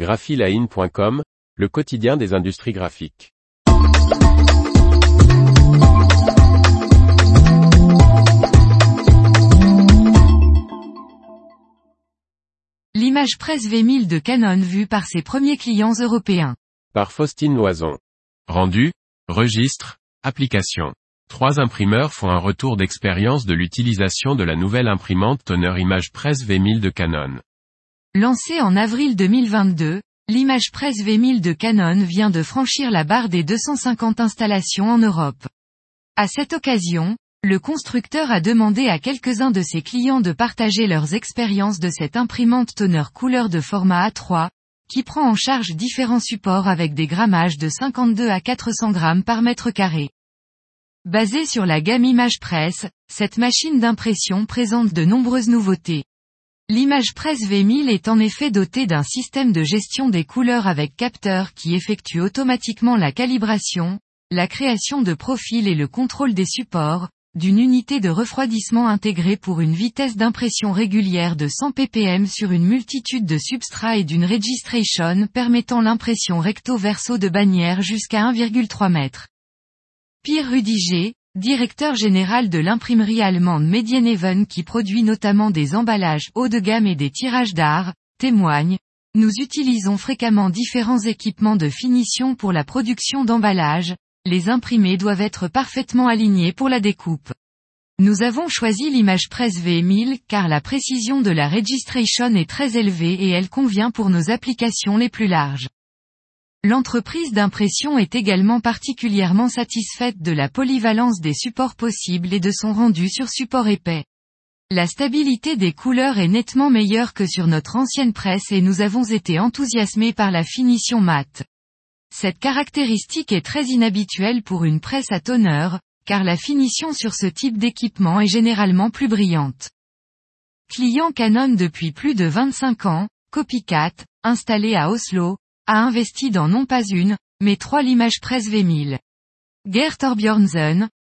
graphiline.com, le quotidien des industries graphiques. L'image presse V1000 de Canon vue par ses premiers clients européens. Par Faustine Loison. Rendu, registre, application. Trois imprimeurs font un retour d'expérience de l'utilisation de la nouvelle imprimante Toner Image Presse V1000 de Canon. Lancée en avril 2022, l'image presse V1000 de Canon vient de franchir la barre des 250 installations en Europe. À cette occasion, le constructeur a demandé à quelques-uns de ses clients de partager leurs expériences de cette imprimante toner couleur de format A3, qui prend en charge différents supports avec des grammages de 52 à 400 grammes par mètre carré. Basée sur la gamme Image Press, cette machine d'impression présente de nombreuses nouveautés. L'image Press V1000 est en effet dotée d'un système de gestion des couleurs avec capteur qui effectue automatiquement la calibration, la création de profils et le contrôle des supports, d'une unité de refroidissement intégrée pour une vitesse d'impression régulière de 100 ppm sur une multitude de substrats et d'une registration permettant l'impression recto-verso de bannières jusqu'à 1,3 m. Pierre Rudiger, directeur général de l'imprimerie allemande Medieneven qui produit notamment des emballages haut de gamme et des tirages d'art, témoigne, nous utilisons fréquemment différents équipements de finition pour la production d'emballages, les imprimés doivent être parfaitement alignés pour la découpe. Nous avons choisi l'image presse V1000 car la précision de la registration est très élevée et elle convient pour nos applications les plus larges. L'entreprise d'impression est également particulièrement satisfaite de la polyvalence des supports possibles et de son rendu sur support épais. La stabilité des couleurs est nettement meilleure que sur notre ancienne presse et nous avons été enthousiasmés par la finition mate. Cette caractéristique est très inhabituelle pour une presse à tonneur, car la finition sur ce type d'équipement est généralement plus brillante. Client Canon depuis plus de 25 ans, Copycat, installé à Oslo, a investi dans non pas une, mais trois l'image presse V1000. Gert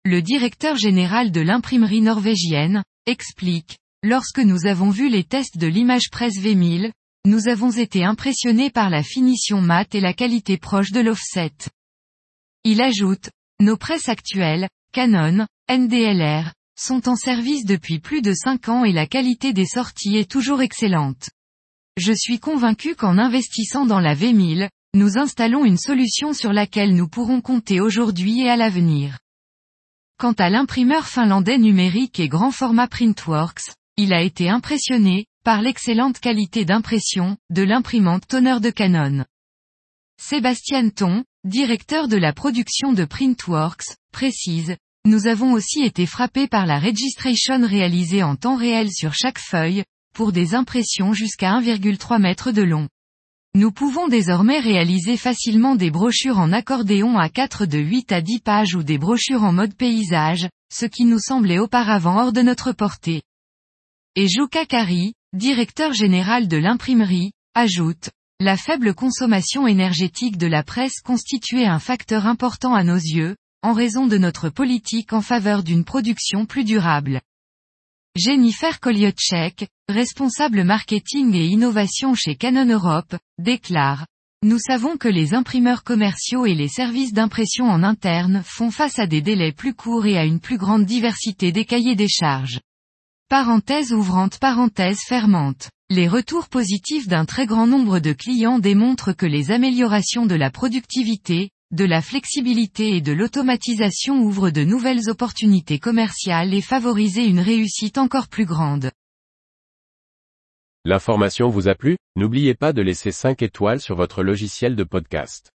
le directeur général de l'imprimerie norvégienne, explique, lorsque nous avons vu les tests de l'image presse V1000, nous avons été impressionnés par la finition mate et la qualité proche de l'offset. Il ajoute, nos presses actuelles, Canon, NDLR, sont en service depuis plus de 5 ans et la qualité des sorties est toujours excellente. Je suis convaincu qu'en investissant dans la V1000, nous installons une solution sur laquelle nous pourrons compter aujourd'hui et à l'avenir. Quant à l'imprimeur finlandais numérique et grand format Printworks, il a été impressionné, par l'excellente qualité d'impression, de l'imprimante Toner de Canon. Sébastien Thon, directeur de la production de Printworks, précise, nous avons aussi été frappés par la registration réalisée en temps réel sur chaque feuille, pour des impressions jusqu'à 1,3 m de long. Nous pouvons désormais réaliser facilement des brochures en accordéon à 4 de 8 à 10 pages ou des brochures en mode paysage, ce qui nous semblait auparavant hors de notre portée. Et Jouka Kari, directeur général de l'imprimerie, ajoute, la faible consommation énergétique de la presse constituait un facteur important à nos yeux, en raison de notre politique en faveur d'une production plus durable. Jennifer Koliotchek, responsable marketing et innovation chez Canon Europe, déclare Nous savons que les imprimeurs commerciaux et les services d'impression en interne font face à des délais plus courts et à une plus grande diversité des cahiers des charges. Parenthèse ouvrante parenthèse fermante. Les retours positifs d'un très grand nombre de clients démontrent que les améliorations de la productivité, de la flexibilité et de l'automatisation ouvrent de nouvelles opportunités commerciales et favorisent une réussite encore plus grande. L'information vous a plu? N'oubliez pas de laisser 5 étoiles sur votre logiciel de podcast.